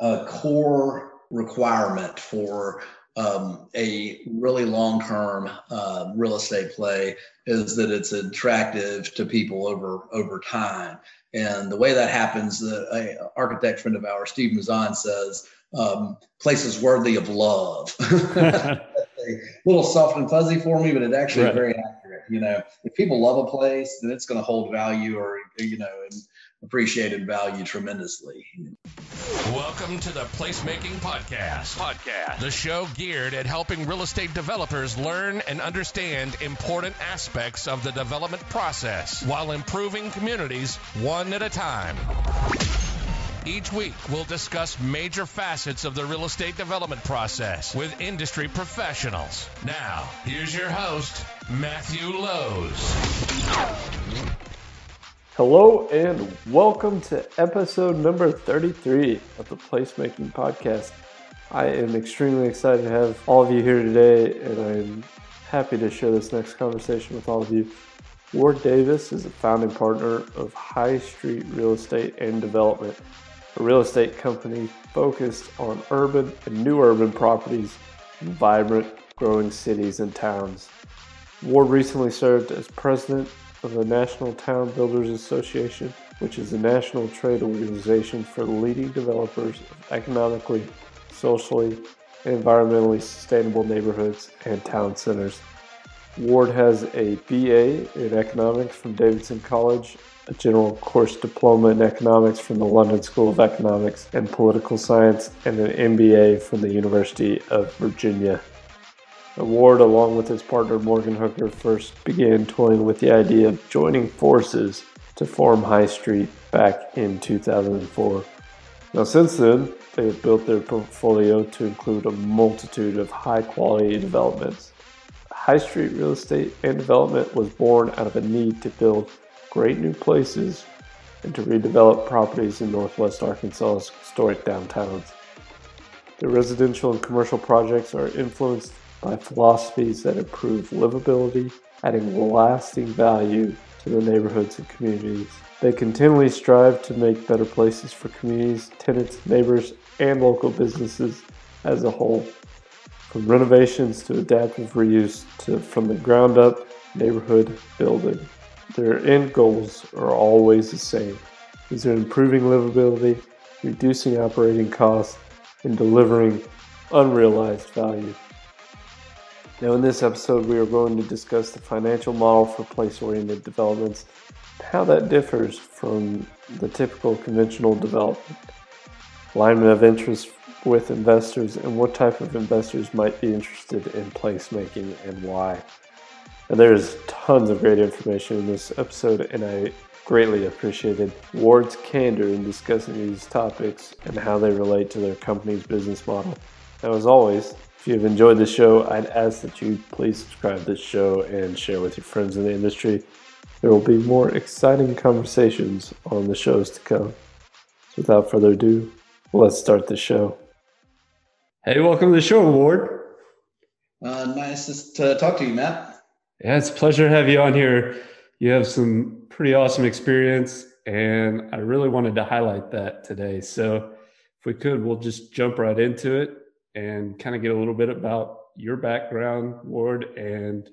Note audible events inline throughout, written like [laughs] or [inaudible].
a core requirement for um, a really long term uh, real estate play is that it's attractive to people over over time. And the way that happens, the uh, architect friend of ours, Steve Mouzon, says um, places worthy of love. a [laughs] [laughs] little soft and fuzzy for me, but it's actually right. very accurate. You know, if people love a place, then it's going to hold value or, you know, and appreciated value tremendously. Welcome to the Placemaking Podcast. Podcast. The show geared at helping real estate developers learn and understand important aspects of the development process while improving communities one at a time. Each week, we'll discuss major facets of the real estate development process with industry professionals. Now, here's your host, Matthew Lowe's. Hello, and welcome to episode number 33 of the Placemaking Podcast. I am extremely excited to have all of you here today, and I'm happy to share this next conversation with all of you. Ward Davis is a founding partner of High Street Real Estate and Development a real estate company focused on urban and new urban properties in vibrant, growing cities and towns. Ward recently served as president of the National Town Builders Association, which is a national trade organization for leading developers of economically, socially, and environmentally sustainable neighborhoods and town centers. Ward has a BA in economics from Davidson College a general course diploma in economics from the London School of Economics and Political Science, and an MBA from the University of Virginia. Ward, along with his partner Morgan Hooker, first began toying with the idea of joining forces to form High Street back in 2004. Now, since then, they have built their portfolio to include a multitude of high quality developments. High Street Real Estate and Development was born out of a need to build great new places, and to redevelop properties in Northwest Arkansas's historic downtowns. The residential and commercial projects are influenced by philosophies that improve livability, adding lasting value to the neighborhoods and communities. They continually strive to make better places for communities, tenants, neighbors, and local businesses as a whole. From renovations to adaptive reuse to from the ground up neighborhood building. Their end goals are always the same. These are improving livability, reducing operating costs, and delivering unrealized value. Now, in this episode, we are going to discuss the financial model for place oriented developments, how that differs from the typical conventional development, alignment of interests with investors, and what type of investors might be interested in placemaking and why. And there's tons of great information in this episode, and I greatly appreciated Ward's candor in discussing these topics and how they relate to their company's business model. Now, as always, if you've enjoyed the show, I'd ask that you please subscribe to this show and share with your friends in the industry. There will be more exciting conversations on the shows to come. So without further ado, let's start the show. Hey, welcome to the show, Ward. Uh, nice to talk to you, Matt. Yeah, it's a pleasure to have you on here. You have some pretty awesome experience, and I really wanted to highlight that today. So, if we could, we'll just jump right into it and kind of get a little bit about your background, Ward, and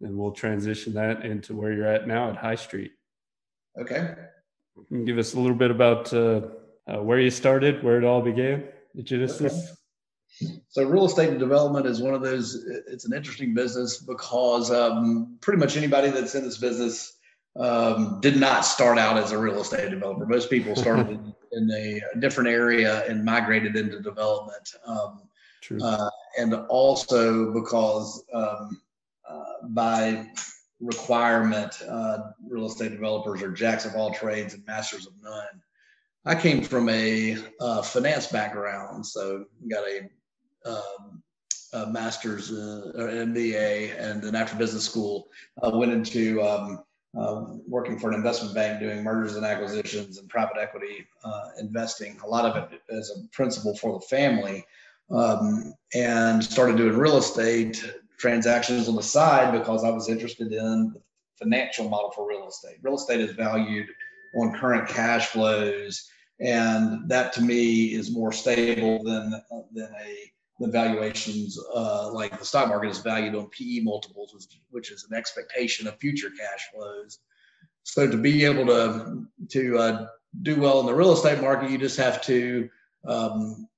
then we'll transition that into where you're at now at High Street. Okay. give us a little bit about uh, uh, where you started, where it all began, the genesis. Okay. So real estate and development is one of those. It's an interesting business because um, pretty much anybody that's in this business um, did not start out as a real estate developer. Most people started [laughs] in, in, a different area and migrated into development. Um, True. Uh, and also because um, uh, by requirement, uh, real estate developers are jacks of all trades and masters of none. I came from a uh, finance background, so got a um, a master's uh, or MBA, and then after business school, uh, went into um, uh, working for an investment bank doing mergers and acquisitions and private equity uh, investing. A lot of it as a principal for the family, um, and started doing real estate transactions on the side because I was interested in the financial model for real estate. Real estate is valued on current cash flows and that to me is more stable than than a the valuations uh, like the stock market is valued on PE multiples, which, is an expectation of future cash flows. So to be able to to uh, do well in the real estate market, you just have to um,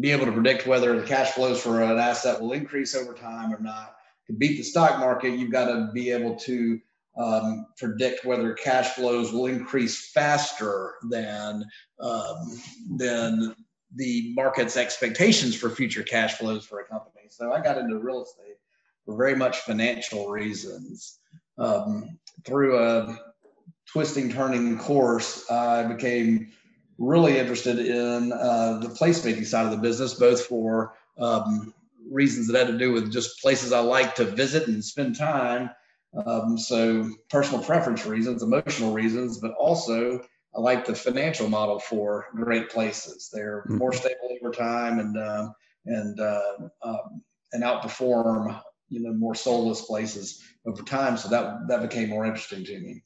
be able to predict whether the cash flows for an asset will increase over time or not. To beat the stock market, you've got to be able to um, predict whether cash flows will increase faster than um, than the market's expectations for future cash flows for a company. So I got into real estate for very much financial reasons. Um, through a twisting, turning course, I became really interested in uh, the placemaking side of the business, both for um, reasons that had to do with just places I like to visit and spend time. Um, so personal preference reasons, emotional reasons, but also I like the financial model for great places. They're mm-hmm. more stable over time and uh, and uh, um, and outperform you know more soulless places over time. So that that became more interesting to me.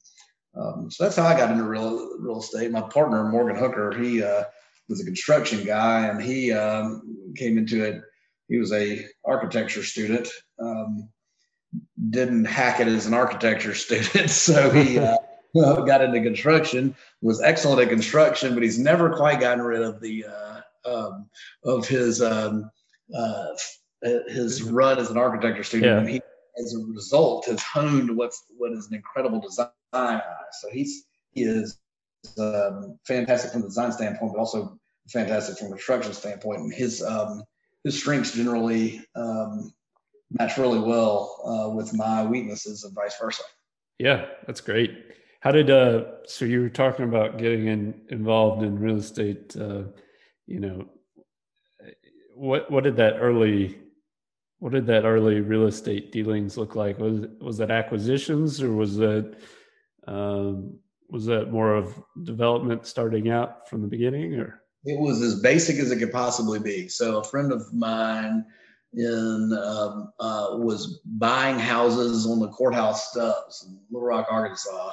Um, so that's how I got into real real estate. My partner Morgan Hooker, he uh, was a construction guy, and he um, came into it. He was a architecture student. Um, didn't hack it as an architecture [laughs] student, so he uh, [laughs] got into construction, was excellent at construction, but he's never quite gotten rid of the uh, um, of his um, uh, his run as an architecture student. Yeah. He, as a result, has honed what's what is an incredible design So he's he is um, fantastic from the design standpoint, but also fantastic from a construction standpoint. And his um, his strengths generally um, match really well uh, with my weaknesses, and vice versa. Yeah, that's great. How did uh so you were talking about getting in, involved in real estate uh you know what what did that early what did that early real estate dealings look like was was that acquisitions or was that um was that more of development starting out from the beginning or it was as basic as it could possibly be so a friend of mine in um, uh, was buying houses on the courthouse stubs in Little Rock, Arkansas,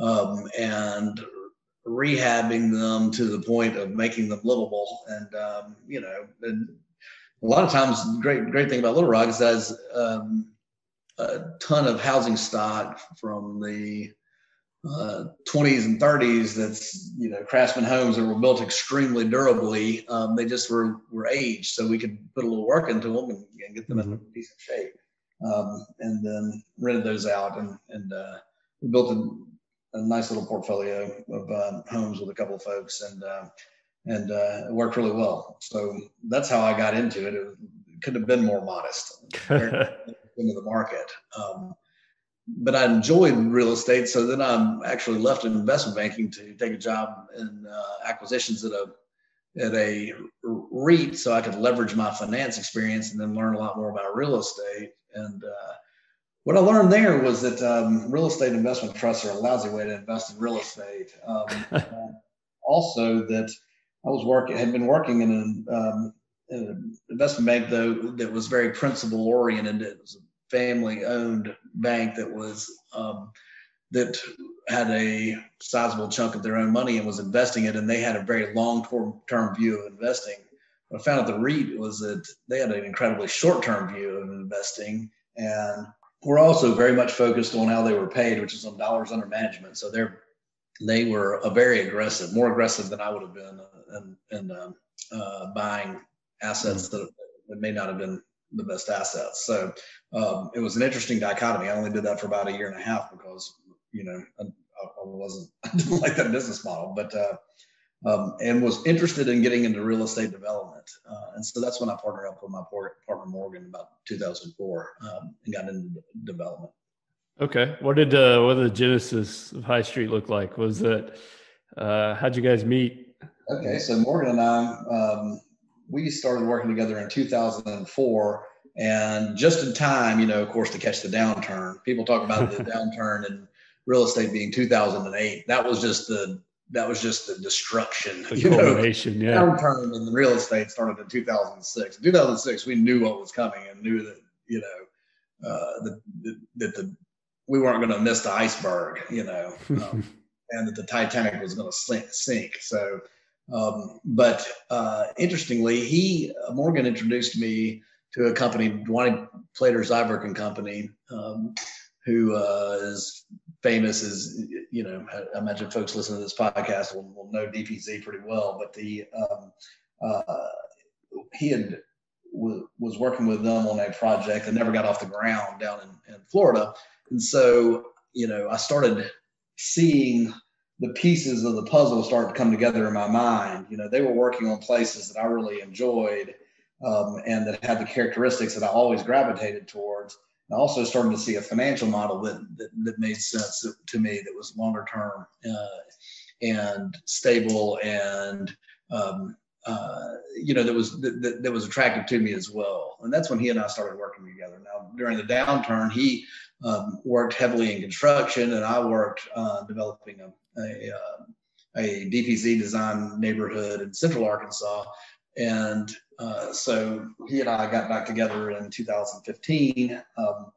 um, and rehabbing them to the point of making them livable. And um, you know, and a lot of times, great great thing about Little Rock is that has um, a ton of housing stock from the uh, 20s and 30s. That's you know craftsman homes that were built extremely durably. Um, they just were were aged, so we could put a little work into them and, and get them mm-hmm. in decent shape. Um, and then rented those out and and uh, we built a a nice little portfolio of uh, homes with a couple of folks, and uh, and uh, it worked really well. So that's how I got into it. It could have been more modest into [laughs] the market. But I enjoyed real estate, so then I actually left investment banking to take a job in uh, acquisitions at a at a REIT, so I could leverage my finance experience and then learn a lot more about real estate. And uh, what I learned there was that um, real estate investment trusts are a lousy way to invest in real estate. Um, [laughs] also, that I was working had been working in an, um, in an investment bank though that was very principal oriented. It was a family owned bank that was um, that had a sizable chunk of their own money and was investing it, and they had a very long term view of investing. What I found at the REIT was that they had an incredibly short term view of investing and we're also very much focused on how they were paid, which is on dollars under management. So they're they were very aggressive, more aggressive than I would have been in, in um, uh, buying assets that, that, may not have been the best assets. So um, it was an interesting dichotomy. I only did that for about a year and a half because you know I, I wasn't [laughs] I didn't like that business model, but uh, um, and was interested in getting into real estate development. Uh, and so that's when I partnered up with my partner Morgan about 2004 um, and got into development. Okay, what did uh, what did the genesis of High Street look like? Was that uh, how'd you guys meet? Okay, so Morgan and I um, we started working together in 2004, and just in time, you know, of course, to catch the downturn. People talk about the [laughs] downturn in real estate being 2008. That was just the that was just the destruction. The you know, yeah. Downturn in the real estate started in 2006. In 2006, we knew what was coming and knew that you know uh, that, that the we weren't going to miss the iceberg. You know, um, [laughs] and that the Titanic was going to sink, sink. So, um, but uh, interestingly, he Morgan introduced me to a company, Dwayne Plater Zyberk and Company, um, who uh, is famous as you know. I imagine folks listening to this podcast will, will know DPZ pretty well. But the um, uh, he had w- was working with them on a project that never got off the ground down in, in Florida, and so you know I started seeing the pieces of the puzzle start to come together in my mind. You know, they were working on places that I really enjoyed um, and that had the characteristics that I always gravitated towards. I also started to see a financial model that, that, that made sense to me that was longer term uh, and stable and um, uh, you know that was that, that, was attractive to me as well and that's when he and i started working together now during the downturn he um, worked heavily in construction and i worked uh, developing a, a, uh, a dpz design neighborhood in central arkansas and uh, so he and I got back together in 2015. Um,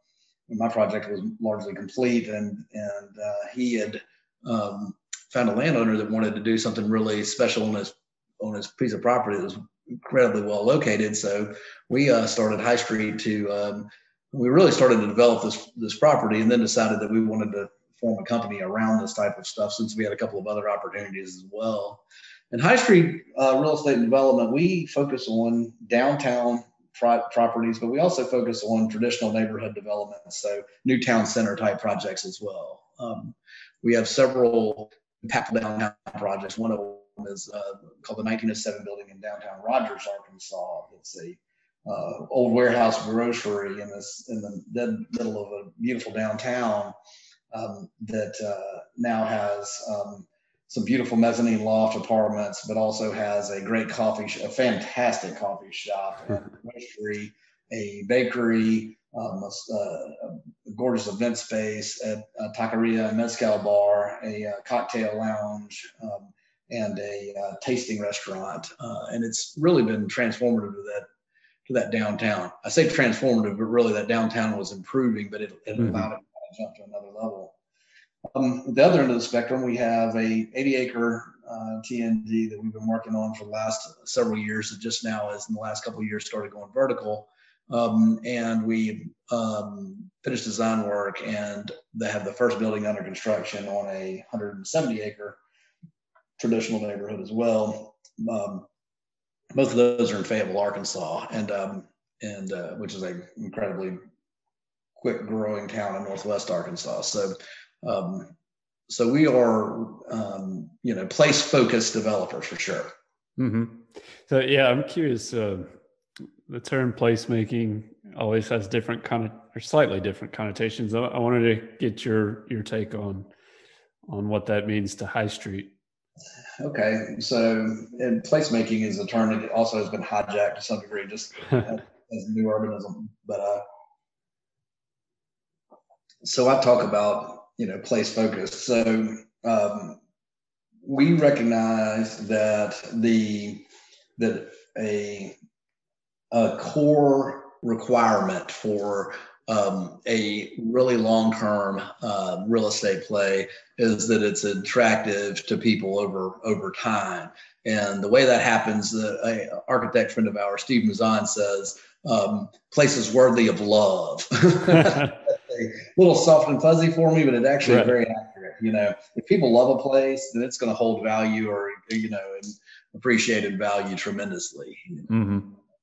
my project was largely complete, and and uh, he had um, found a landowner that wanted to do something really special on his on his piece of property that was incredibly well located. So we uh, started High Street to um, we really started to develop this this property, and then decided that we wanted to form a company around this type of stuff since we had a couple of other opportunities as well. In High Street uh, real estate and development, we focus on downtown pro- properties, but we also focus on traditional neighborhood development, so new town center type projects as well. Um, we have several impactful downtown projects. One of them is uh, called the 1907 building in downtown Rogers, Arkansas. It's a uh, old warehouse grocery in this in the middle of a beautiful downtown um, that uh, now has um, some beautiful mezzanine loft apartments, but also has a great coffee, sh- a fantastic coffee shop, a grocery, a bakery, um, a, a, gorgeous event space, a, a taqueria, a mezcal bar, a, a cocktail lounge, um, and a uh, tasting restaurant. Uh, and it's really been transformative to that to that downtown. I say transformative, but really that downtown was improving, but it, it mm-hmm. allowed it jump to another level. Um, the other end of the spectrum, we have a 80 acre uh, TND that we've been working on for the last several years. That just now, as in the last couple of years, started going vertical. Um, and we um, finished design work, and they have the first building under construction on a 170 acre traditional neighborhood as well. Um, both of those are in Fayetteville, Arkansas, and um, and uh, which is a incredibly quick growing town in Northwest Arkansas. So um, so we are, um, you know, place focused developers for sure. Mm-hmm. So yeah, I'm curious. Uh, the term placemaking always has different kind of or slightly different connotations. I, I wanted to get your your take on on what that means to High Street. Okay, so and placemaking is a term that also has been hijacked to some degree, just [laughs] as, as new urbanism. But uh, so I talk about you know place focused. So um, we recognize that the that a a core requirement for um, a really long term uh, real estate play is that it's attractive to people over over time. And the way that happens, the uh, architect friend of ours, Steve Mouzon, says um, places worthy of love. [laughs] [laughs] a little soft and fuzzy for me, but it's actually right. very accurate. You know, if people love a place, then it's going to hold value or, you know, and appreciated value tremendously. mm-hmm.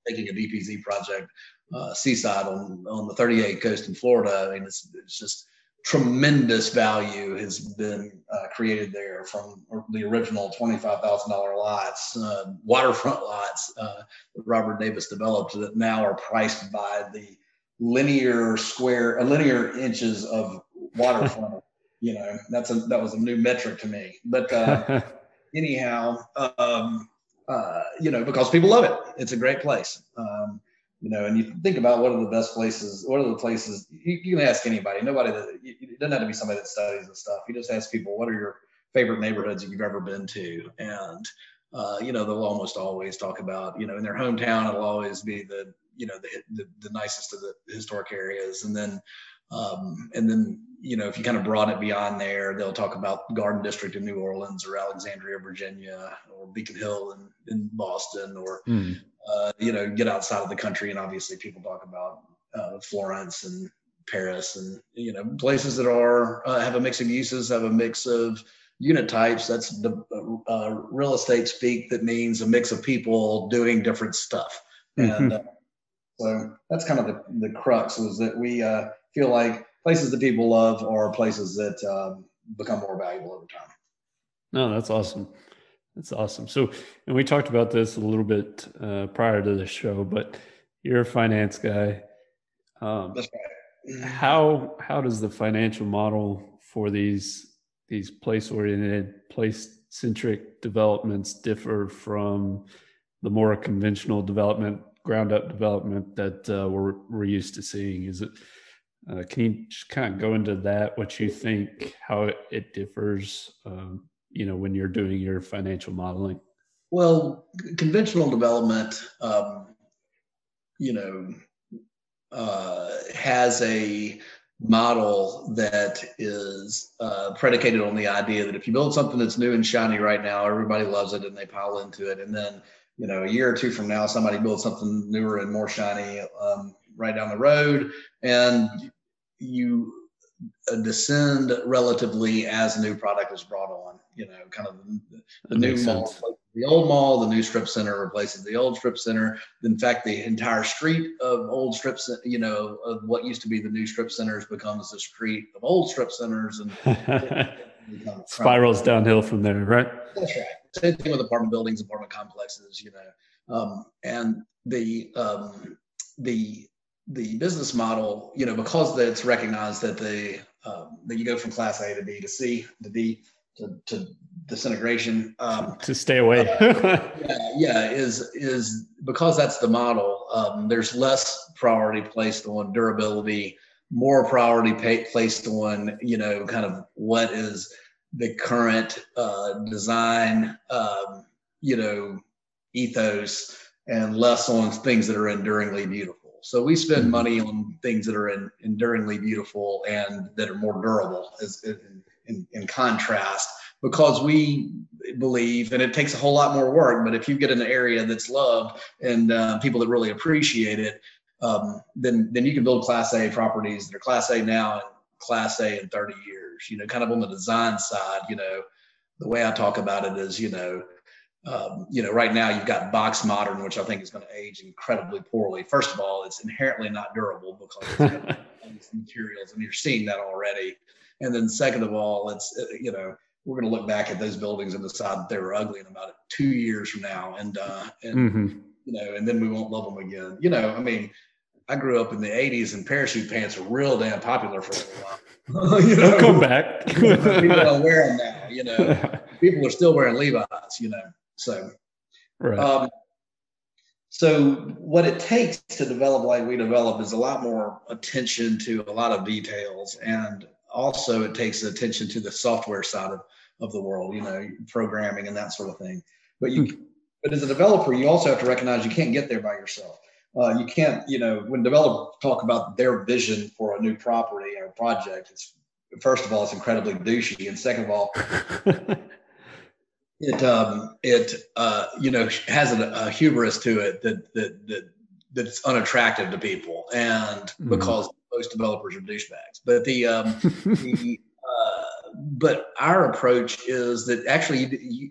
Taking a DPZ project, uh, Seaside on, on the 30A coast in Florida, I mean, it's, it's just tremendous value has been uh, created there from the original $25,000 lots, uh, waterfront lots uh, that Robert Davis developed that now are priced by the linear square, uh, linear inches of waterfront. [laughs] you know, that's a that was a new metric to me. But uh, [laughs] anyhow, um, uh, you know, because people love it, it's a great place. Um, you know, and you think about what are the best places, what are the places you, you can ask anybody. Nobody that it doesn't have to be somebody that studies the stuff. You just ask people what are your favorite neighborhoods that you've ever been to, and uh, you know, they'll almost always talk about, you know, in their hometown, it'll always be the you know the, the, the nicest of the historic areas and then Um, and then, you know, if you kind of broaden it beyond there, they'll talk about Garden District in New Orleans or Alexandria, Virginia, or Beacon Hill in, in Boston, or, mm. uh, you know, get outside of the country. And obviously, people talk about uh, Florence and Paris and, you know, places that are uh, have a mix of uses, have a mix of unit types. That's the uh, real estate speak that means a mix of people doing different stuff. Mm-hmm. And uh, so that's kind of the, the crux was that we uh, feel like places that people love are places that um, become more valuable over time. No, that's awesome. That's awesome. So, and we talked about this a little bit uh, prior to the show, but you're a finance guy. Um, that's right. [clears throat] How how does the financial model for these these place oriented, place centric developments differ from the more conventional development, ground up development that uh, we're, we're used to seeing? Is it, uh, can you just kind of go into that, what you think, how it, it differs, um, you know, when you're doing your financial modeling? Well, conventional development, um, you know, uh, has a model that is uh, predicated on the idea that if you build something that's new and shiny right now, everybody loves it and they pile into it. And then, you know, a year or two from now, somebody builds something newer and more shiny um, right down the road, and you descend relatively as a new product is brought on. You know, kind of the, the new mall the old mall, the new strip center replaces the old strip center. In fact, the entire street of old strip, you know, of what used to be the new strip centers becomes the street of old strip centers and [laughs] [laughs] spirals downhill from there, right? That's right. Same thing with apartment buildings, apartment complexes, you know, um, and the um, the the business model, you know, because it's recognized that the um, that you go from class A to B to C to D to, to disintegration um, to stay away. uh, yeah, yeah is is because that's the model um, there's less priority placed on durability more priority pay, placed on you know kind of what is the current uh, design um, you know ethos and less on things that are enduringly beautiful so we spend mm-hmm. money on things that are in, enduringly beautiful and that are more durable as in, in, in contrast because we believe, and it takes a whole lot more work, but if you get an area that's loved and uh, people that really appreciate it, um, then then you can build Class A properties that are Class A now and Class A in 30 years. You know, kind of on the design side. You know, the way I talk about it is, you know, um, you know, right now you've got box modern, which I think is going to age incredibly poorly. First of all, it's inherently not durable because it's [laughs] materials, and you're seeing that already. And then second of all, it's uh, you know we're going to look back at those buildings and decide that they were ugly in about two years from now, and uh, and mm-hmm. you know, and then we won't love them again. You know, I mean, I grew up in the '80s, and parachute pants were real damn popular for a while. [laughs] you know, They'll come back. [laughs] people don't wear them now. You know, [laughs] people are still wearing Levi's. You know, so right. Um, so what it takes to develop like we develop is a lot more attention to a lot of details and also it takes attention to the software side of of the world, you know, programming and that sort of thing. But you, mm-hmm. but as a developer, you also have to recognize you can't get there by yourself. Uh, you can't, you know, when developers talk about their vision for a new property or project, it's first of all, it's incredibly douchey, and second of all, [laughs] it um, it uh, you know has a, a, hubris to it that that that that's unattractive to people, and mm-hmm. because most developers are douchebags. But the um, [laughs] the but our approach is that actually you,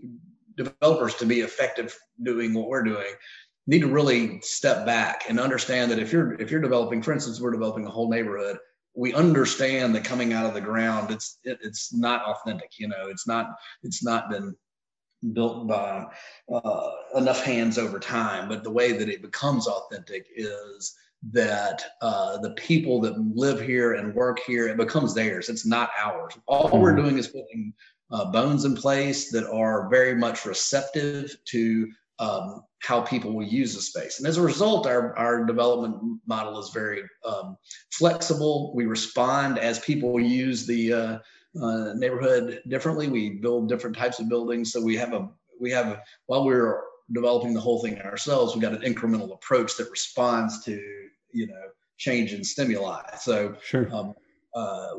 developers to be effective doing what we're doing need to really step back and understand that if you're if you're developing for instance we're developing a whole neighborhood we understand that coming out of the ground it's it, it's not authentic you know it's not it's not been built by uh, enough hands over time but the way that it becomes authentic is that uh, the people that live here and work here, it becomes theirs. It's not ours. All we're doing is putting uh, bones in place that are very much receptive to um, how people will use the space. And as a result, our, our development model is very um, flexible. We respond as people use the uh, uh, neighborhood differently. We build different types of buildings. So we have a we have a, while we're developing the whole thing ourselves, we got an incremental approach that responds to you know change in stimuli. So sure. Um, uh,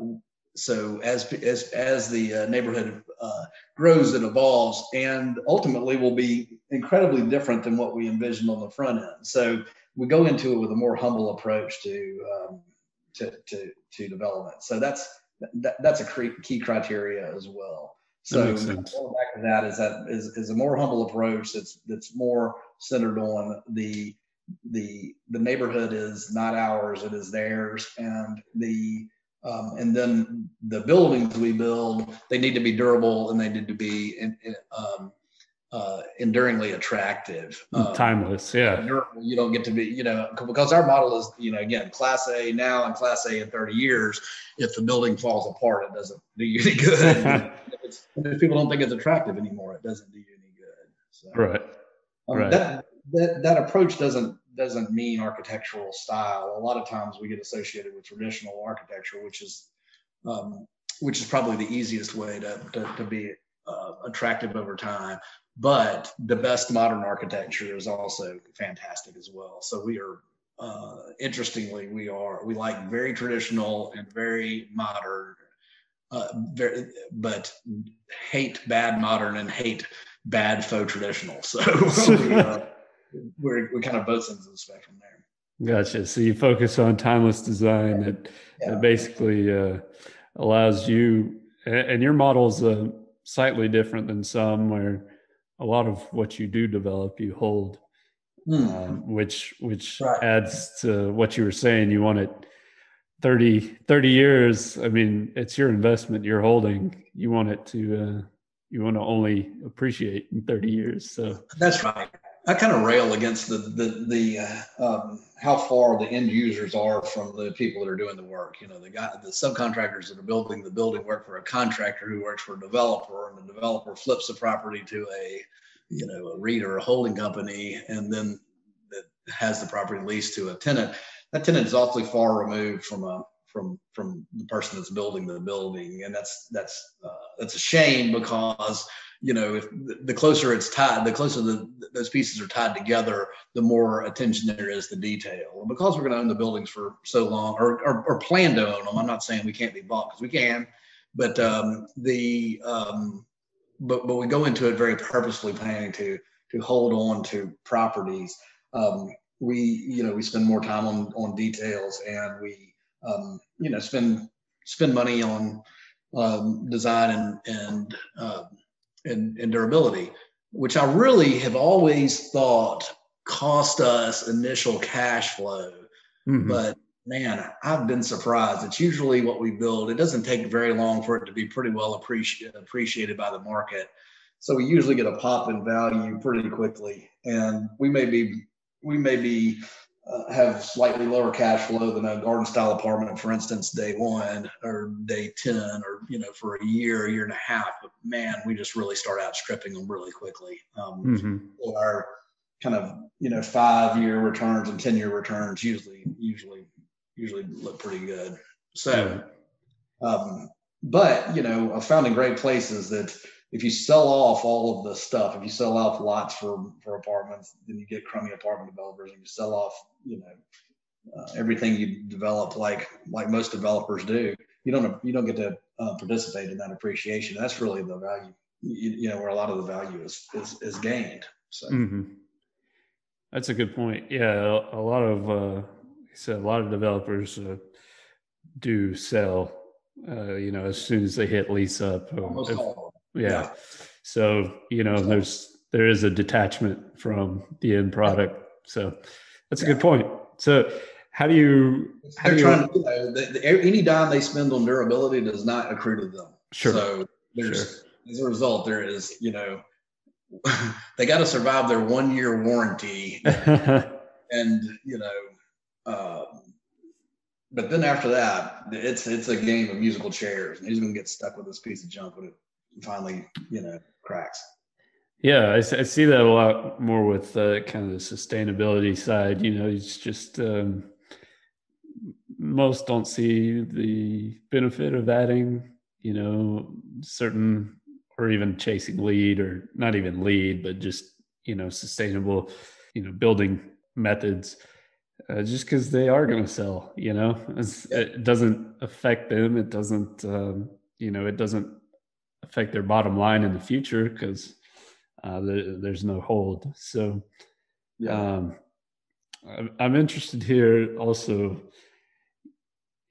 so as as as the uh, neighborhood uh, grows and evolves, and ultimately will be incredibly different than what we envisioned on the front end. So we go into it with a more humble approach to um, to, to to development. So that's that, that's a key criteria as well. So back to that is that is, is a more humble approach that's that's more centered on the the the neighborhood is not ours, it is theirs, and the um, and then the buildings we build, they need to be durable and they need to be in, in, um, uh, enduringly attractive. Um, Timeless, yeah. You don't get to be, you know, because our model is, you know, again, Class A now and Class A in 30 years. If the building falls apart, it doesn't do you any good. [laughs] if, if, people don't think it's attractive anymore, it doesn't do you any good. So, right. Um, right. That, that that approach doesn't doesn't mean architectural style. A lot of times we get associated with traditional architecture, which is um, which is probably the easiest way to to, to be uh, attractive over time. But the best modern architecture is also fantastic as well. So we are uh, interestingly we are we like very traditional and very modern uh, very, but hate bad modern and hate bad faux traditional. So [laughs] we, uh, we're, we're kind of both ends of the spectrum there. Gotcha. So you focus on timeless design that, yeah. that basically uh, allows you, and your model is uh, slightly different than some where a lot of what you do develop, you hold, mm. um, which, which right. adds to what you were saying. You want it 30, 30 years. I mean, it's your investment you're holding. You want it to, uh, you want to only appreciate in 30 years. So that's right. I kind of rail against the the the uh, um, how far the end users are from the people that are doing the work. You know, the guy, the subcontractors that are building the building work for a contractor who works for a developer, and the developer flips the property to a you know a REIT or a holding company, and then that has the property leased to a tenant. That tenant is awfully far removed from a from from the person that's building the building, and that's that's uh, that's a shame because you know, if the closer it's tied, the closer the, those pieces are tied together, the more attention there is to detail. And because we're going to own the buildings for so long, or, or, or plan to own them, I'm not saying we can't be bought because we can, but um, the um, but but we go into it very purposefully planning to to hold on to properties. Um, we you know we spend more time on on details and we um, you know spend spend money on um, design and and uh, and, and durability, which I really have always thought cost us initial cash flow. Mm-hmm. But man, I've been surprised. It's usually what we build. It doesn't take very long for it to be pretty well appreciated appreciated by the market. So we usually get a pop in value pretty quickly. And we may be we may be uh, have slightly lower cash flow than a garden style apartment, for instance, day one or day 10 or, you know, for a year, a year and a half. But man, we just really start outstripping them really quickly. Um, mm-hmm. Our kind of, you know, five year returns and 10 year returns usually, usually, usually look pretty good. So, um, but, you know, I found in great places that, if you sell off all of the stuff, if you sell off lots for for apartments, then you get crummy apartment developers, and you sell off, you know, uh, everything you develop like like most developers do. You don't you don't get to uh, participate in that appreciation. That's really the value, you, you, know, where a lot of the value is is, is gained. So. Mm-hmm. That's a good point. Yeah, a, lot of uh, said a lot of developers uh, do sell. Uh, you know, as soon as they hit lease up. Almost if, all yeah. yeah. So, you know, there's there is a detachment from the end product. So that's a good point. So how do you how they're do trying you, to, you know, the, the, any dime they spend on durability does not accrue to them. Sure. So there's sure. as a result, there is, you know, [laughs] they got to survive their one year warranty [laughs] and you know uh, but then after that it's it's a game of musical chairs and he's gonna get stuck with this piece of junk when it finally, you know, cracks. Yeah, I, I see that a lot more with uh, kind of the sustainability side. You know, it's just um, most don't see the benefit of adding, you know, certain or even chasing LEED or not even LEED, but just you know, sustainable, you know, building methods. uh, just because they are going to sell. You know, it doesn't affect them. It doesn't, um, you know, it doesn't affect their bottom line in the future because uh, there, there's no hold. So, yeah. um, I'm interested here also.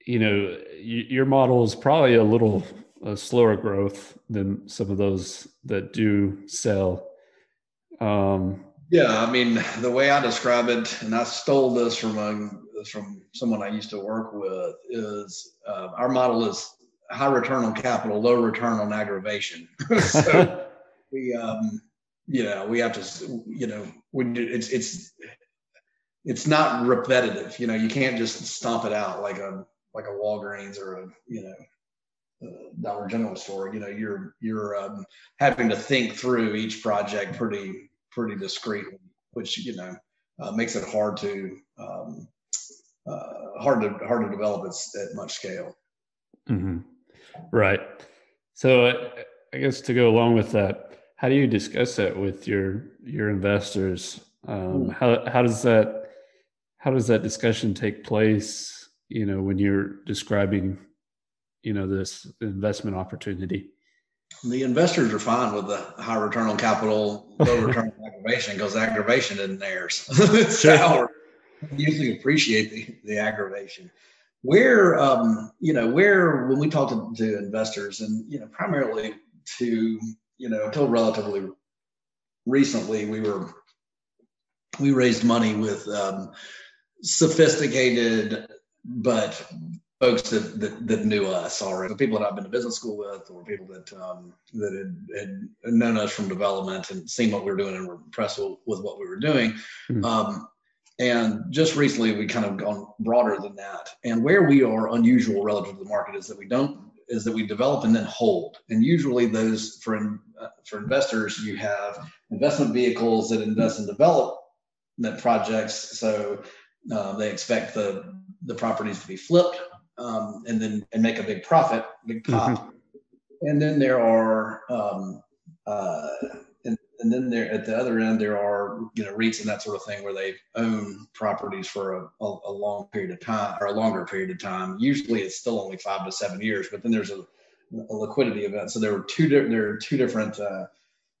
You know, your model is probably a little a slower growth than some of those that do sell. Um, yeah, I mean, the way I describe it, and I stole this from a, from someone I used to work with, is uh, our model is high return on capital, low return on aggravation. [laughs] so [laughs] we, um, you know, we have to, you know, when it's it's it's not repetitive. You know, you can't just stomp it out like a like a Walgreens or a you know a Dollar General store, you know, you're you're um, having to think through each project pretty pretty discreetly, which you know uh, makes it hard to um, uh, hard to hard to develop at, at much scale. Mm-hmm. Right. So I guess to go along with that, how do you discuss that with your your investors? Um, hmm. how how does that how does that discussion take place? You know, when you're describing you know this investment opportunity the investors are fine with the high return on capital low [laughs] return on aggravation because aggravation isn't theirs it's [laughs] sure. usually appreciate the, the aggravation where um, you know where when we talk to, to investors and you know primarily to you know until relatively recently we were we raised money with um, sophisticated but folks that, that, that knew us already, people that I've been to business school with, or people that um, that had, had, known us from development and seen what we were doing and were impressed with, with what we were doing. Mm-hmm. Um, and just recently, we kind of gone broader than that. And where we are unusual relative to the market is that we don't is that we develop and then hold. And usually, those for uh, for investors, you have investment vehicles that invest in development projects. So uh, they expect the the properties to be flipped um, and then and make a big profit, big pop. Mm-hmm. And then there are, um, uh, and then there at the other end there are you know REITs and that sort of thing where they own properties for a, a, a long period of time or a longer period of time. Usually it's still only five to seven years, but then there's a, a liquidity event. So there were two different. there are two different uh,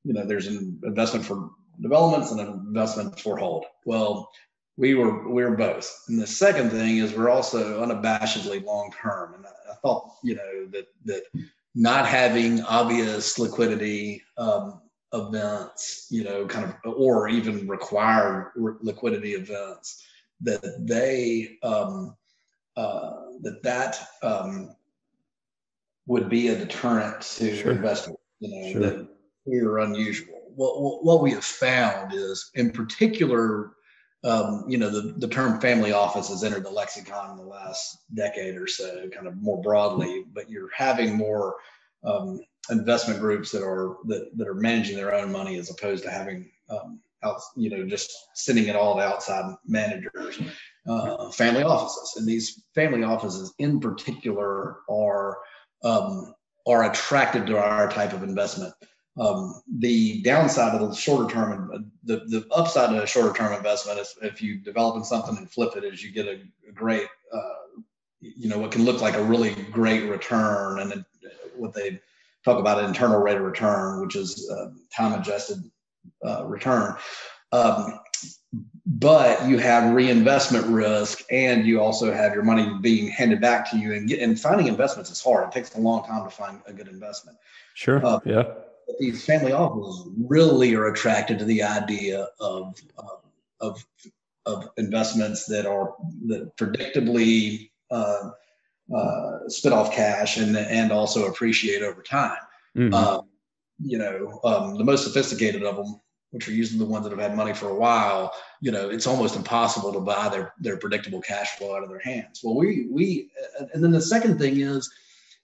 you know there's an investment for developments and an investment for hold. Well, we were we were both. And the second thing is we're also unabashedly long term. And I, I, thought you know that that not having obvious liquidity um, events, you know, kind of or even required liquidity events, that they um, uh, that that um, would be a deterrent to sure. investors. You know, sure. that we're unusual. What, what we have found is, in particular, um, you know, the, the term family office has entered the lexicon in the last decade or so, kind of more broadly, but you're having more um, investment groups that are that, that are managing their own money as opposed to having um, out, you know, just sending it all to outside managers, uh, family offices. And these family offices in particular are um, are attracted to our type of investment um, the downside of the shorter term, the, the upside of a shorter term investment is if you develop in something and flip it, is you get a, a great, uh, you know, what can look like a really great return, and what they talk about an internal rate of return, which is uh, time adjusted uh, return. Um, but you have reinvestment risk, and you also have your money being handed back to you. And, get, and finding investments is hard. It takes a long time to find a good investment. Sure. Uh, yeah these family offices really are attracted to the idea of of of investments that are that predictably uh, uh, spit off cash and and also appreciate over time. Mm-hmm. Um, you know, um, the most sophisticated of them, which are usually the ones that have had money for a while, you know, it's almost impossible to buy their their predictable cash flow out of their hands. Well, we we and then the second thing is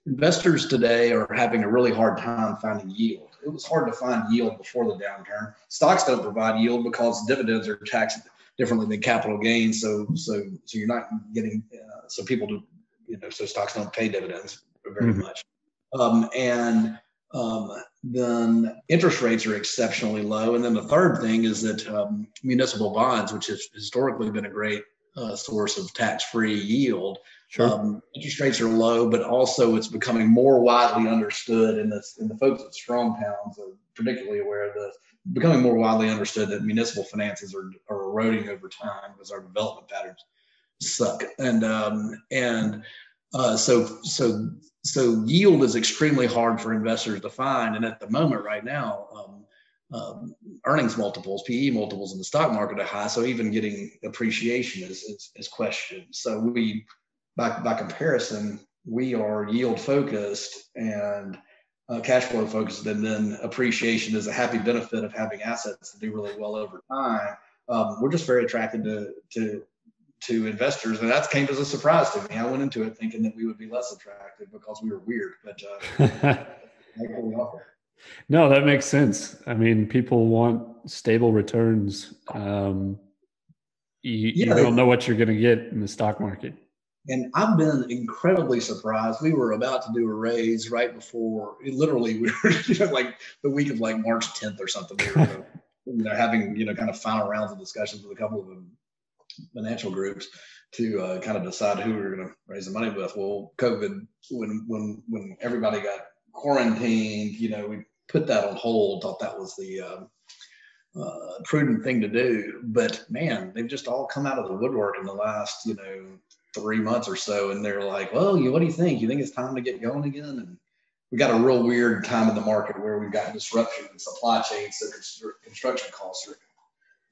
investors today are having a really hard time finding yield it was hard to find yield before the downturn. Stocks don't provide yield because dividends are taxed differently than capital gains. So so so you're not getting uh, so people do you know so stocks don't pay dividends very mm-hmm. much. Um, and um, then interest rates are exceptionally low. And then the third thing is that um, municipal bonds, which has historically been a great uh, source of tax-free yield. Sure. Um, interest rates are low, but also it's becoming more widely understood, and the and the folks at Strong Towns are particularly aware of this. Becoming more widely understood that municipal finances are, are eroding over time because our development patterns suck, and um, and uh, so so so yield is extremely hard for investors to find, and at the moment, right now, um, um, earnings multiples, PE multiples in the stock market are high. So even getting appreciation is is, is questioned. So we, by by comparison, we are yield focused and uh, cash flow focused, and then appreciation is a happy benefit of having assets that do really well over time. Um, we're just very attracted to to to investors, and that came as a surprise to me. I went into it thinking that we would be less attractive because we were weird, but uh, [laughs] no, that makes sense. I mean, people want stable returns. Um, you, yeah, you don't know what you're going to get in the stock market. And I've been incredibly surprised. We were about to do a raise right before, literally, we were [laughs] you know, like the week of like March 10th or something. We were [laughs] you know, having you know kind of final rounds of discussions with a couple of financial groups to uh, kind of decide who we were going to raise the money with. Well, COVID, when when when everybody got quarantined, you know, we put that on hold. Thought that was the uh, uh, prudent thing to do. But man, they've just all come out of the woodwork in the last, you know, three months or so, and they're like, "Well, you, what do you think? You think it's time to get going again?" And we got a real weird time in the market where we've got disruption in supply chains, so construction costs are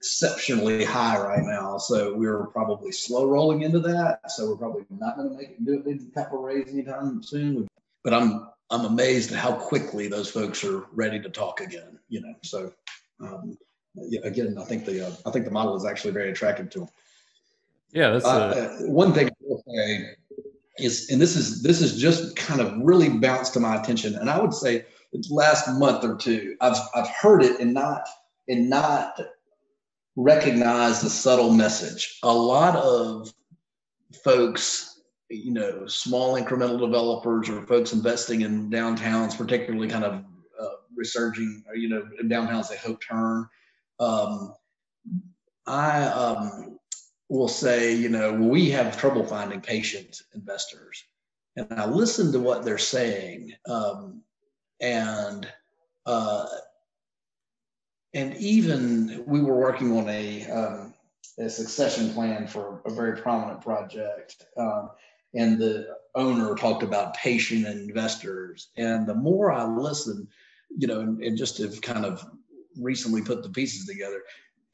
exceptionally high right now. So we're probably slow rolling into that. So we're probably not going to make it do a big capital raise anytime soon. But I'm I'm amazed at how quickly those folks are ready to talk again. You know, so um, yeah, again, I think the uh, I think the model is actually very attractive to them. Yeah, that's uh, uh, one thing I will say is, and this is this is just kind of really bounced to my attention, and I would say last month or two, I've I've heard it and not and not recognize the subtle message. A lot of folks, you know, small incremental developers or folks investing in downtowns, particularly kind of uh, resurging, you know, downtowns they hope turn. Um, I um, will say, you know, we have trouble finding patient investors. And I listen to what they're saying. Um, and uh, and even we were working on a, um, a succession plan for a very prominent project. Um, and the owner talked about patient investors. And the more I listened, you know, and, and just have kind of recently put the pieces together,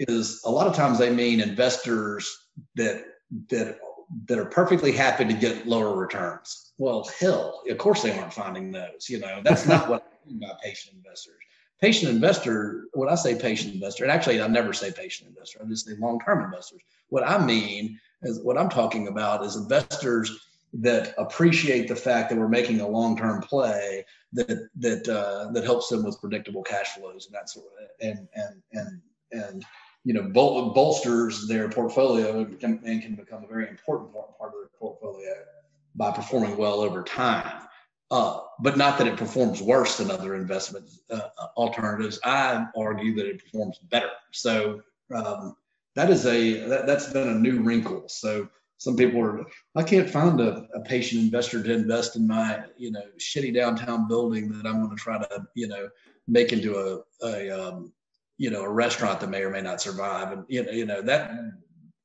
is a lot of times they mean investors that that that are perfectly happy to get lower returns. Well, hell, of course they aren't finding those. You know, that's not [laughs] what I mean by patient investors patient investor, when I say patient investor, and actually I never say patient investor, I just say long-term investors. What I mean is what I'm talking about is investors that appreciate the fact that we're making a long-term play that that uh, that helps them with predictable cash flows and that sort of and and and and you know bol- bolsters their portfolio and can, and can become a very important part, part of their portfolio by performing well over time uh, but not that it performs worse than other investment uh, alternatives. I argue that it performs better. So um, that is a that, has been a new wrinkle. So some people are I can't find a, a, patient investor to invest in my you know shitty downtown building that I'm going to try to you know make into a a um, you know a restaurant that may or may not survive. And you know you know that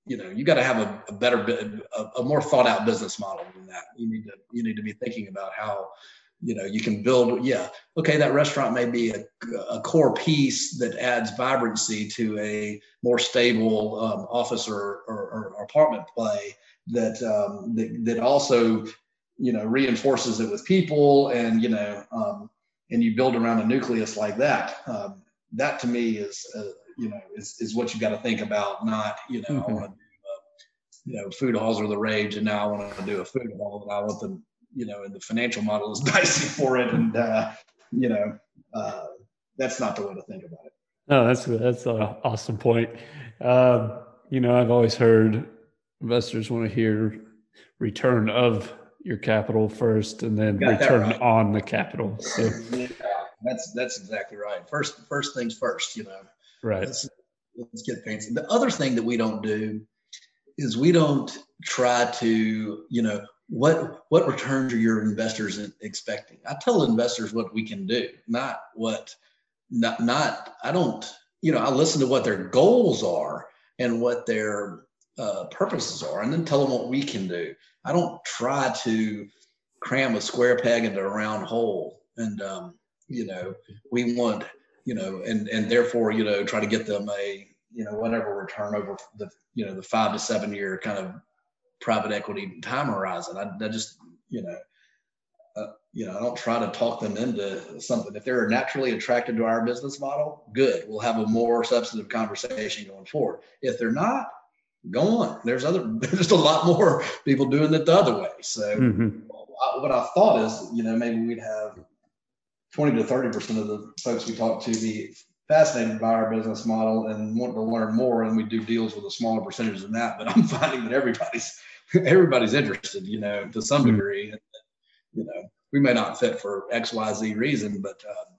you know you got to have a, a better a, a, more thought out business model than that you need to you need to be thinking about how you know you can build yeah okay that restaurant may be a, a core piece that adds vibrancy to a more stable um, office or, or, or, apartment play that, um, that that also you know reinforces it with people and you know um, and you build around a nucleus like that um, that to me is uh, you know, is, is what you've got to think about. Not, you know, mm-hmm. I want to, uh, you know, food halls are the rage, and now I want to do a food hall, and I want them, you know, and the financial model is [laughs] dicey for it, and uh, you know, uh, that's not the way to think about it. No, that's that's an awesome point. Um, you know, I've always heard investors want to hear return of your capital first, and then return right. on the capital. So. Yeah, that's that's exactly right. First, first things first. You know, Right. Let's, let's get fancy. The other thing that we don't do is we don't try to, you know, what what returns are your investors expecting? I tell investors what we can do, not what, not not. I don't, you know, I listen to what their goals are and what their uh, purposes are, and then tell them what we can do. I don't try to cram a square peg into a round hole, and um, you know, we want, you know, and and therefore, you know, try to get them a, you know, whatever return over the, you know, the five to seven year kind of private equity time horizon. I, I just, you know, uh, you know, I don't try to talk them into something. If they're naturally attracted to our business model, good. We'll have a more substantive conversation going forward. If they're not, go on. There's other, [laughs] there's just a lot more people doing it the other way. So mm-hmm. what I thought is, you know, maybe we'd have 20 to 30% of the folks we talk to be fascinated by our business model and want to learn more. And we do deals with a smaller percentage than that. But [laughs] I'm finding that everybody's everybody's interested, you know, to some hmm. degree. You know, we may not fit for X, Y, Z reason, but uh,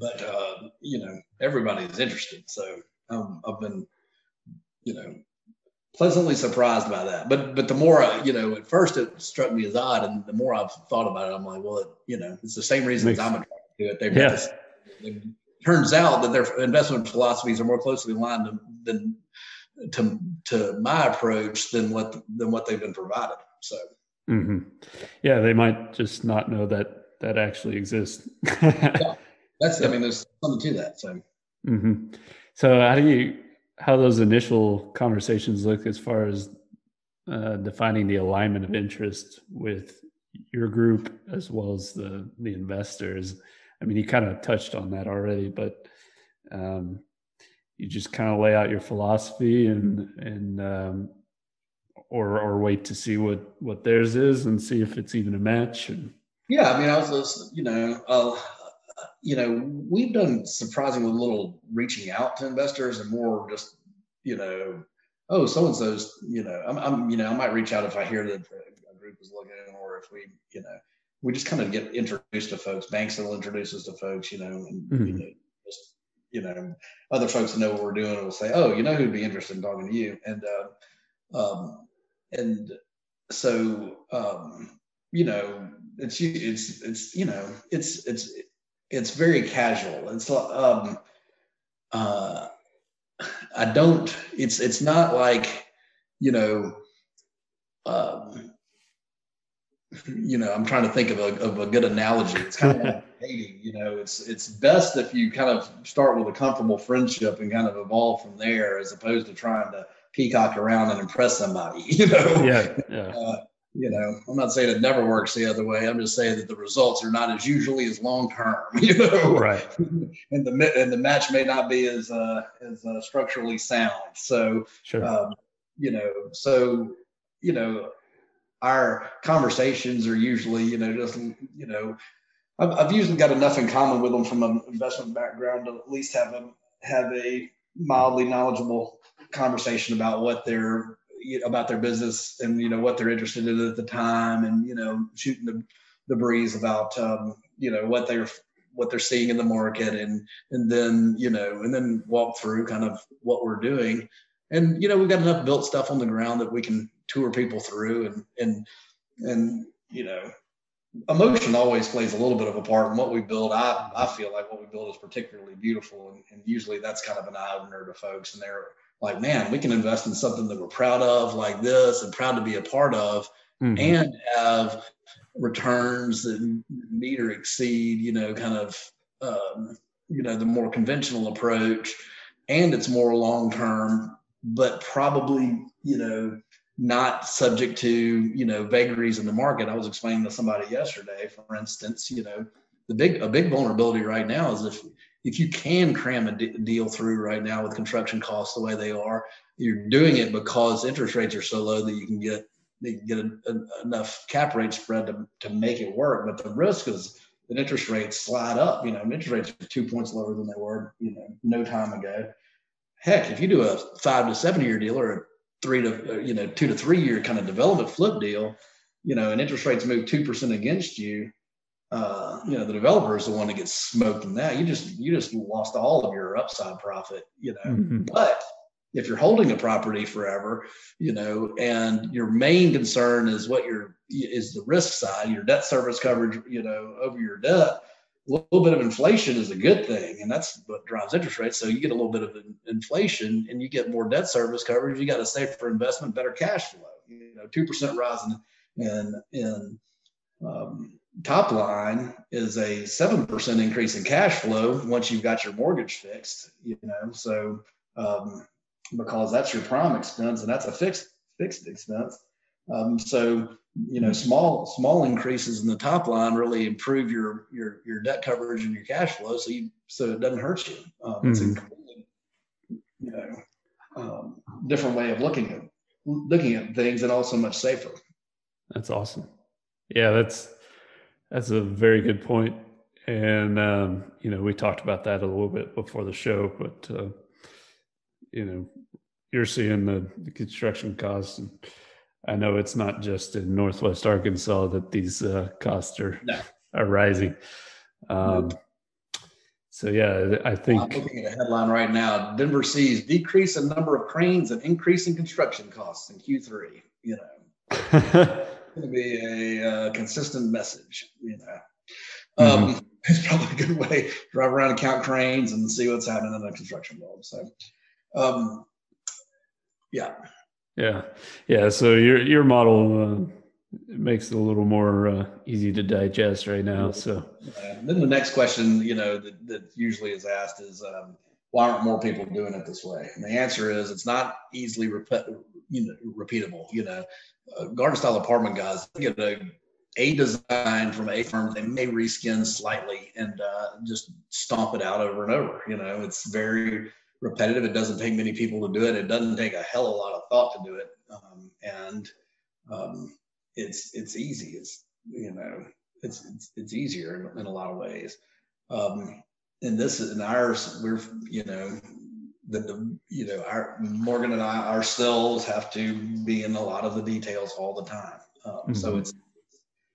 but uh, you know, everybody's interested. So um, I've been, you know, pleasantly surprised by that. But but the more I, you know, at first it struck me as odd, and the more I've thought about it, I'm like, well, it, you know, it's the same reasons I'm attracted to it. They've yeah. This, turns out that their investment philosophies are more closely aligned than to to my approach than what than what they've been provided. So, mm-hmm. yeah, they might just not know that that actually exists. yeah, that's I mean, there's something to that. So, mm-hmm. so how do you how those initial conversations look as far as uh, defining the alignment of interest with your group as well as the the investors? I mean, you kind of touched on that already, but um, you just kind of lay out your philosophy and and um, or or wait to see what what theirs is and see if it's even a match. And... Yeah, I mean, I was just, you know, uh, you know, we've done surprisingly little reaching out to investors and more just, you know, oh, so and so's, you know, I'm, I'm, you know, I might reach out if I hear that a group is looking, or if we, you know, we just kind of get introduced to folks. Banks will introduce us to folks, you know, and mm-hmm. you know, just you know, other folks that know what we're doing will say, "Oh, you know who'd be interested in talking to you," and uh, um, and so um, you know, it's it's it's you know, it's it's it's very casual. It's um, uh, I don't. It's it's not like you know. Um, you know, I'm trying to think of a, of a good analogy. It's kind of like [laughs] dating, you know, it's, it's best if you kind of start with a comfortable friendship and kind of evolve from there as opposed to trying to peacock around and impress somebody, [laughs] you know? Yeah. yeah. Uh, you know, I'm not saying it never works the other way. I'm just saying that the results are not as usually as long term, [laughs] you know. Right. and the and the match may not be as uh, as uh, structurally sound. So, sure. um, you know, so you know, our conversations are usually, you know, just, you know, I've, I've usually got enough in common with them from an investment background to at least have them have a mildly knowledgeable conversation about what they're about their business and you know what they're interested in at the time and you know shooting the, the breeze about um, you know what they're what they're seeing in the market and and then you know and then walk through kind of what we're doing. And you know we've got enough built stuff on the ground that we can tour people through and and and you know emotion always plays a little bit of a part in what we build i i feel like what we build is particularly beautiful and, and usually that's kind of an eye opener to folks and they're like man we can invest in something that we're proud of like this and proud to be a part of mm-hmm. and have returns that meet or exceed you know kind of um, you know the more conventional approach and it's more long term but probably you know not subject to you know vagaries in the market. I was explaining to somebody yesterday, for instance, you know, the big a big vulnerability right now is if if you can cram a deal through right now with construction costs the way they are, you're doing it because interest rates are so low that you can get you can get a, a, enough cap rate spread to, to make it work. But the risk is that interest rates slide up. You know, interest rates are two points lower than they were, you know, no time ago. Heck, if you do a five to seven year deal or a three to uh, you know two to three year kind of development flip deal, you know, and interest rates move two percent against you, uh, you know, the developer is the one that gets smoked in that. You just you just lost all of your upside profit, you know. Mm-hmm. But if you're holding a property forever, you know, and your main concern is what your is the risk side, your debt service coverage, you know, over your debt. A little bit of inflation is a good thing, and that's what drives interest rates. So you get a little bit of inflation, and you get more debt service coverage. You got a safer investment, better cash flow. You know, two percent rise in in, in um, top line is a 7% increase in cash flow once you've got your mortgage fixed, you know, so, um, because that's your prime expense and that's a fixed, fixed expense. Um, so, you know, small, small increases in the top line really improve your, your, your debt coverage and your cash flow. So you, so it doesn't hurt you. Um, it's mm-hmm. a completely, you know, um, different way of looking at, looking at things and also much safer. That's awesome. Yeah, that's that's a very good point. And um, you know, we talked about that a little bit before the show, but uh, you know, you're seeing the, the, construction costs, and I know it's not just in Northwest Arkansas that these uh, costs are no. [laughs] are rising. Um, so yeah, I think I'm looking at a headline right now. Denver sees decrease in number of cranes and increase in construction costs in Q3. You know. [laughs] going to be a uh, consistent message. You know, um, mm-hmm. [laughs] it's probably a good way to drive around and count cranes and see what's happening in the construction world. So, um, yeah, yeah, yeah. So your your model uh, makes it a little more uh, easy to digest right now. So, then the next question, you know, that, that usually is asked is. Um, why aren't more people doing it this way? And the answer is it's not easily repeat, you know, repeatable. You know, uh, garden style apartment guys get a a design from a firm they may reskin slightly and uh, just stomp it out over and over you know it's very repetitive it doesn't take many people to do it it doesn't take a hell of a lot of thought to do it um, and um, it's it's easy it's you know it's it's, it's easier in, in, a lot of ways um, in this in ours we're you know the, the you know our Morgan and I ourselves have to be in a lot of the details all the time. Um, mm-hmm. So it's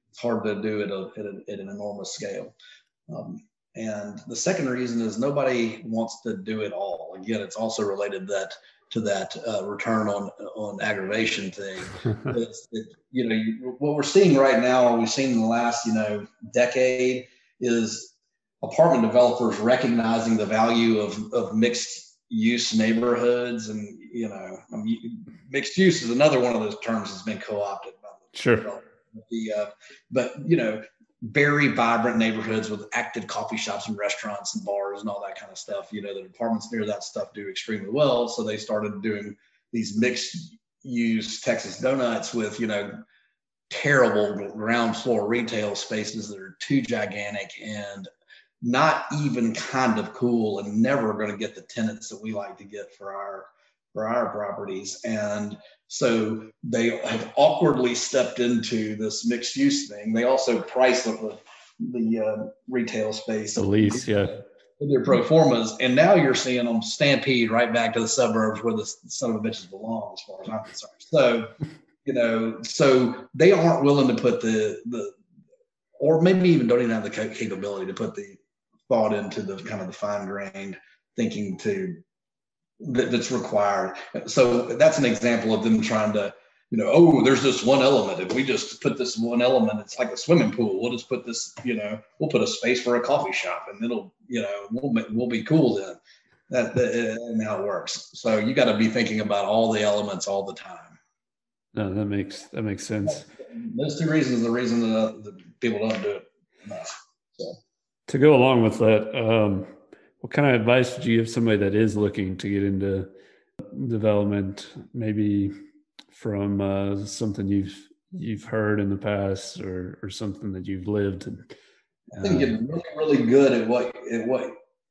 it's hard to do at, a, at, a, at an enormous scale. Um, and the second reason is nobody wants to do it all. Again, it's also related that to that uh, return on on aggravation thing. [laughs] it, you know, you, what we're seeing right now, we've seen in the last you know decade, is apartment developers recognizing the value of of mixed use neighborhoods and you know mixed use is another one of those terms that's been co-opted by the sure the uh, but you know very vibrant neighborhoods with active coffee shops and restaurants and bars and all that kind of stuff. You know the apartments near that stuff do extremely well. So they started doing these mixed use texas donuts with you know terrible ground floor retail spaces that are too gigantic and not even kind of cool and never going to get the tenants that we like to get for our for our properties. And so they have awkwardly stepped into this mixed use thing. They also price up the the uh, retail space. The lease yeah. Their pro formas. And now you're seeing them stampede right back to the suburbs where the son of a bitches belong as far as i'm concerned. So you know so they aren't willing to put the the or maybe even don't even have the capability to put the thought into the kind of the fine grained thinking to that, that's required. So that's an example of them trying to, you know, oh, there's this one element. If we just put this one element, it's like a swimming pool. We'll just put this, you know, we'll put a space for a coffee shop, and it'll, you know, we'll we'll be cool then. That, that and how it works. So you got to be thinking about all the elements all the time. No, that makes that makes sense. Those two reasons are the reason that, that people don't do it enough. So to go along with that, um, what kind of advice would you give somebody that is looking to get into development, maybe from uh, something you've you've heard in the past or or something that you've lived? And, uh, I think you're really really good at what at what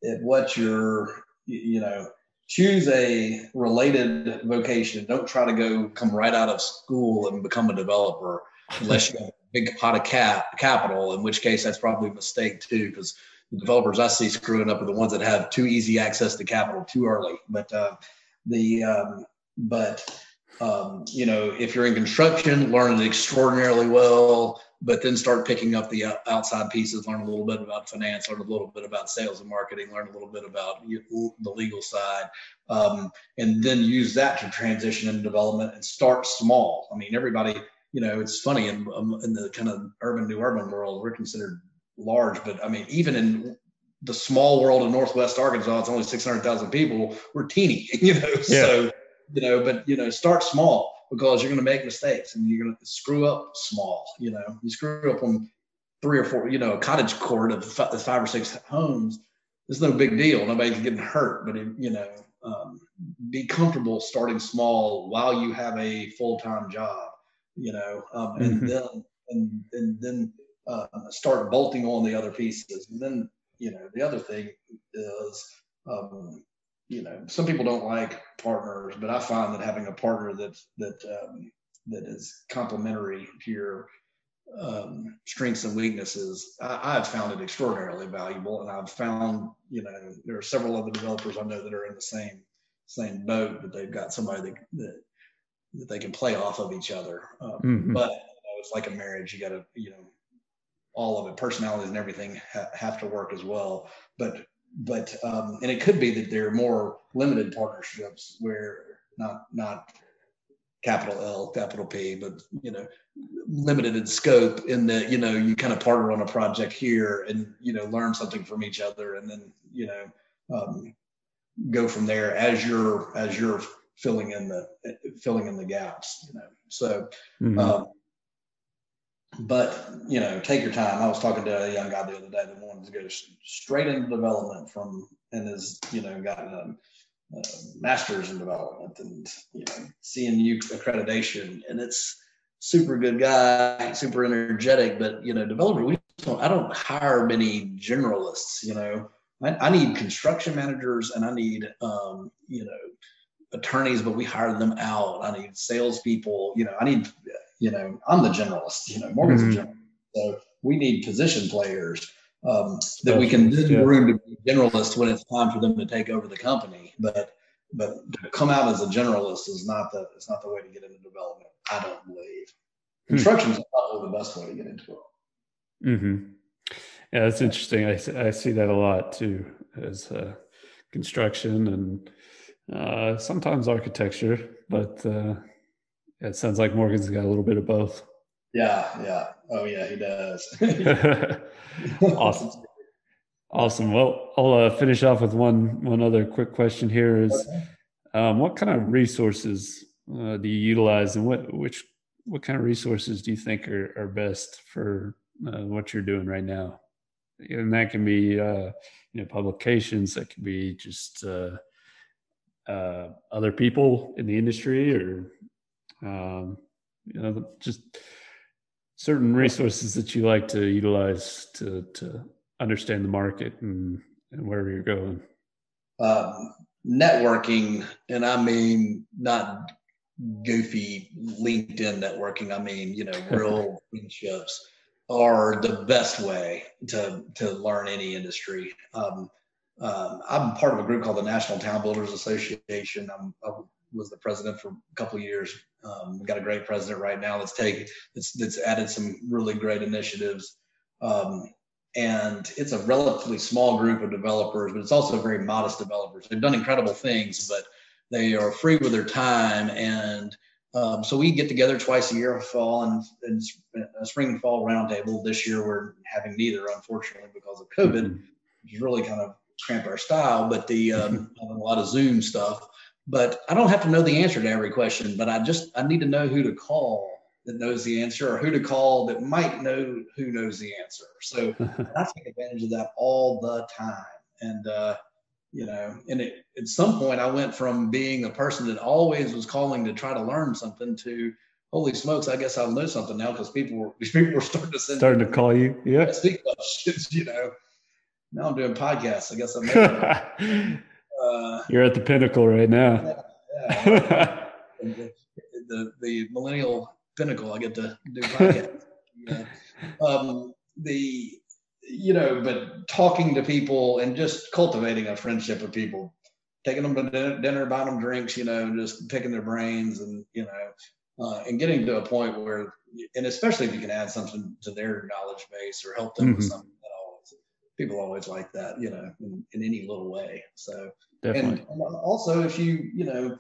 at what you're you know choose a related vocation. Don't try to go come right out of school and become a developer unless you [laughs] have a big pot of cap capital, in which case that's probably a mistake too, because the developers I see screwing up are the ones that have too easy access to capital too early. But uh, the um, but um, you know if you're in construction, learn it extraordinarily well. but then start picking up the outside pieces, learn a little bit about finance, learn a little bit about sales and marketing, learn a little bit about the legal side, um, and then use that to transition into development and start small. I mean, everybody, you know, it's funny in, um, in the kind of urban new urban world, we're considered large, but I mean, even in the small world of Northwest Arkansas, it's only 600,000 people. We're teeny, [laughs] you know, yeah. so, you know, but, you know, start small because you're going to make mistakes and you're going to screw up small. You know, you screw up on three or four, you know, a cottage court of five or six homes. It's no big deal. Nobody's getting hurt, but it, you know, um, be comfortable starting small while you have a full time job. You know, um, and mm-hmm. then and and then uh, start bolting on the other pieces. And then you know, the other thing is um, you know, some people don't like partners, but I find that having a partner that that um, that is complementary to your um, strengths and weaknesses, I, have found it extraordinarily valuable. And I've found, you know, there are several other developers I know that are in the same same boat, but they've got somebody that that, that they can play off of each other. Um, mm-hmm. But you know, it's like a marriage; you got to, you know, all of it, personalities and everything ha- have to work as well. But but um, and it could be that they're more limited partnerships where not not capital L, capital P, but you know, limited in scope in that, you know, you kind of partner on a project here and, you know, learn something from each other and then, you know, um, go from there as you're, as you're filling in the, filling in the gaps, you know? So, mm-hmm. um, but you know, take your time. I was talking to a young guy the other day that wanted to go straight into development from and has you know gotten a, a master's in development and you know CNU accreditation, and it's super good guy, super energetic. But you know, developer, we don't. I don't hire many generalists. You know, I, I need construction managers and I need um, you know attorneys, but we hire them out. I need salespeople. You know, I need you know, I'm the generalist, you know, Morgan's mm-hmm. a generalist. So we need position players um, that we can give yeah. room to be generalists when it's time for them to take over the company. But but to come out as a generalist is not the it's not the way to get into development. I don't believe. Hmm. Construction is probably the best way to get into it. Mm-hmm. Yeah, that's interesting. I, I see that a lot too, as uh, construction and uh, sometimes architecture, but uh, it sounds like Morgan's got a little bit of both. Yeah, yeah. Oh, yeah, he does. [laughs] [laughs] awesome. Awesome. Well, I'll uh, finish off with one one other quick question. Here is, okay. um, what kind of resources uh, do you utilize, and what which what kind of resources do you think are, are best for uh, what you're doing right now? And that can be uh, you know publications, that can be just uh, uh, other people in the industry, or um, you know, just certain resources that you like to utilize to to understand the market and, and wherever you're going. Um, networking, and I mean not goofy LinkedIn networking. I mean, you know, [laughs] real friendships are the best way to to learn any industry. Um, um, I'm part of a group called the National Town Builders Association. I'm, I'm was the president for a couple of years. Um, we got a great president right now that's taken that's that's added some really great initiatives. Um, and it's a relatively small group of developers, but it's also very modest developers. They've done incredible things, but they are free with their time. And um, so we get together twice a year, fall and, and a spring and fall roundtable. This year we're having neither, unfortunately, because of COVID, mm-hmm. which has really kind of cramped our style. But the um, [laughs] a lot of Zoom stuff but I don't have to know the answer to every question, but I just I need to know who to call that knows the answer or who to call that might know who knows the answer. So [laughs] I take advantage of that all the time. And uh, you know, and it, at some point I went from being a person that always was calling to try to learn something to holy smokes, I guess I'll know something now because people were [laughs] people were starting to send starting to call you. Yeah. [laughs] Speak you know. Now I'm doing podcasts. I guess I'm Uh, You're at the pinnacle right now. Yeah, yeah. the, the, the, millennial pinnacle. I get to do podcasts. yeah. um, the you know, but talking to people and just cultivating a friendship with people, taking them to dinner, buying them drinks, you know, just picking their brains and you know, uh, and getting to a point where, and especially if you can add something to their knowledge base or help them mm-hmm. with something, people always like that, you know, in, in any little way. So, Definitely. and also if you, you know,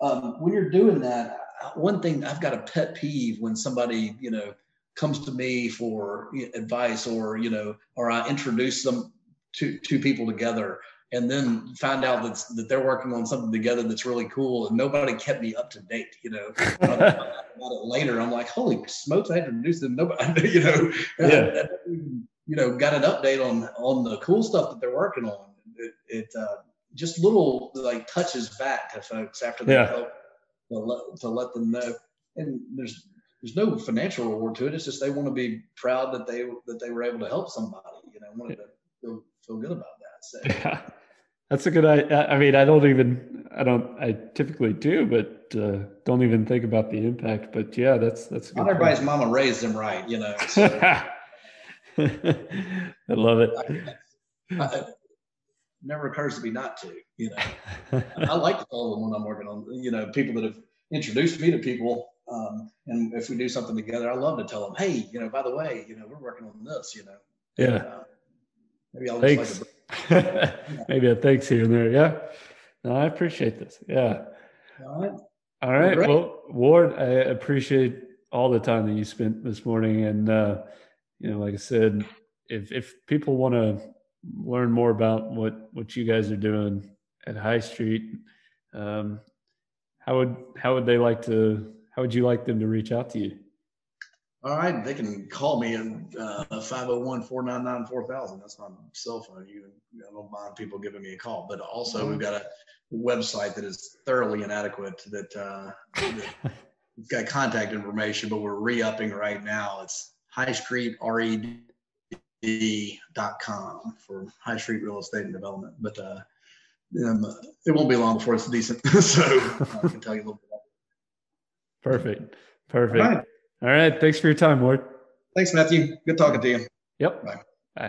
um, when you're doing that, one thing I've got a pet peeve when somebody, you know, comes to me for advice or, you know, or I introduce them to two people together and then find out that, that they're working on something together that's really cool and nobody kept me up to date you know [laughs] about it later i'm like holy smokes i introduced them nobody [laughs] you know yeah. [laughs] you know got an update on on the cool stuff that they're working on it, it uh, just little like touches back to folks after they yeah. help to let, to let them know and there's there's no financial reward to it it's just they want to be proud that they that they were able to help somebody you know wanted to feel, feel good about that so [laughs] yeah. That's a good idea. I mean, I don't even, I don't, I typically do, but uh, don't even think about the impact. But yeah, that's that's. Not everybody's mama raised them right, you know. So. [laughs] [laughs] I love it. I, I, never occurs to me not to, you know. [laughs] I like to call them when I'm working on, you know, people that have introduced me to people. Um, and if we do something together, I love to tell them, hey, you know, by the way, you know, we're working on this, you know. Yeah. And, uh, maybe I'll just Thanks. like [laughs] Maybe a thanks here and there. Yeah. No, I appreciate this. Yeah. All right. All right. Well, Ward, I appreciate all the time that you spent this morning. And, uh, you know, like I said, if, if people want to learn more about what, what you guys are doing at High Street, um, how would, how would they like to, how would you like them to reach out to you? All right, they can call me at uh, 501-499-4000. That's my cell phone. You, I don't mind people giving me a call. But also, we've got a website that is thoroughly inadequate. That, uh, that [laughs] it's got contact information, but we're re-upping right now. It's highstreetred.com for High Street Real Estate and Development. But uh, um, it won't be long before it's decent. [laughs] so I can tell you a little bit. Perfect. Perfect. All right. Thanks for your time, Ward. Thanks, Matthew. Good talking to you. Yep. Bye.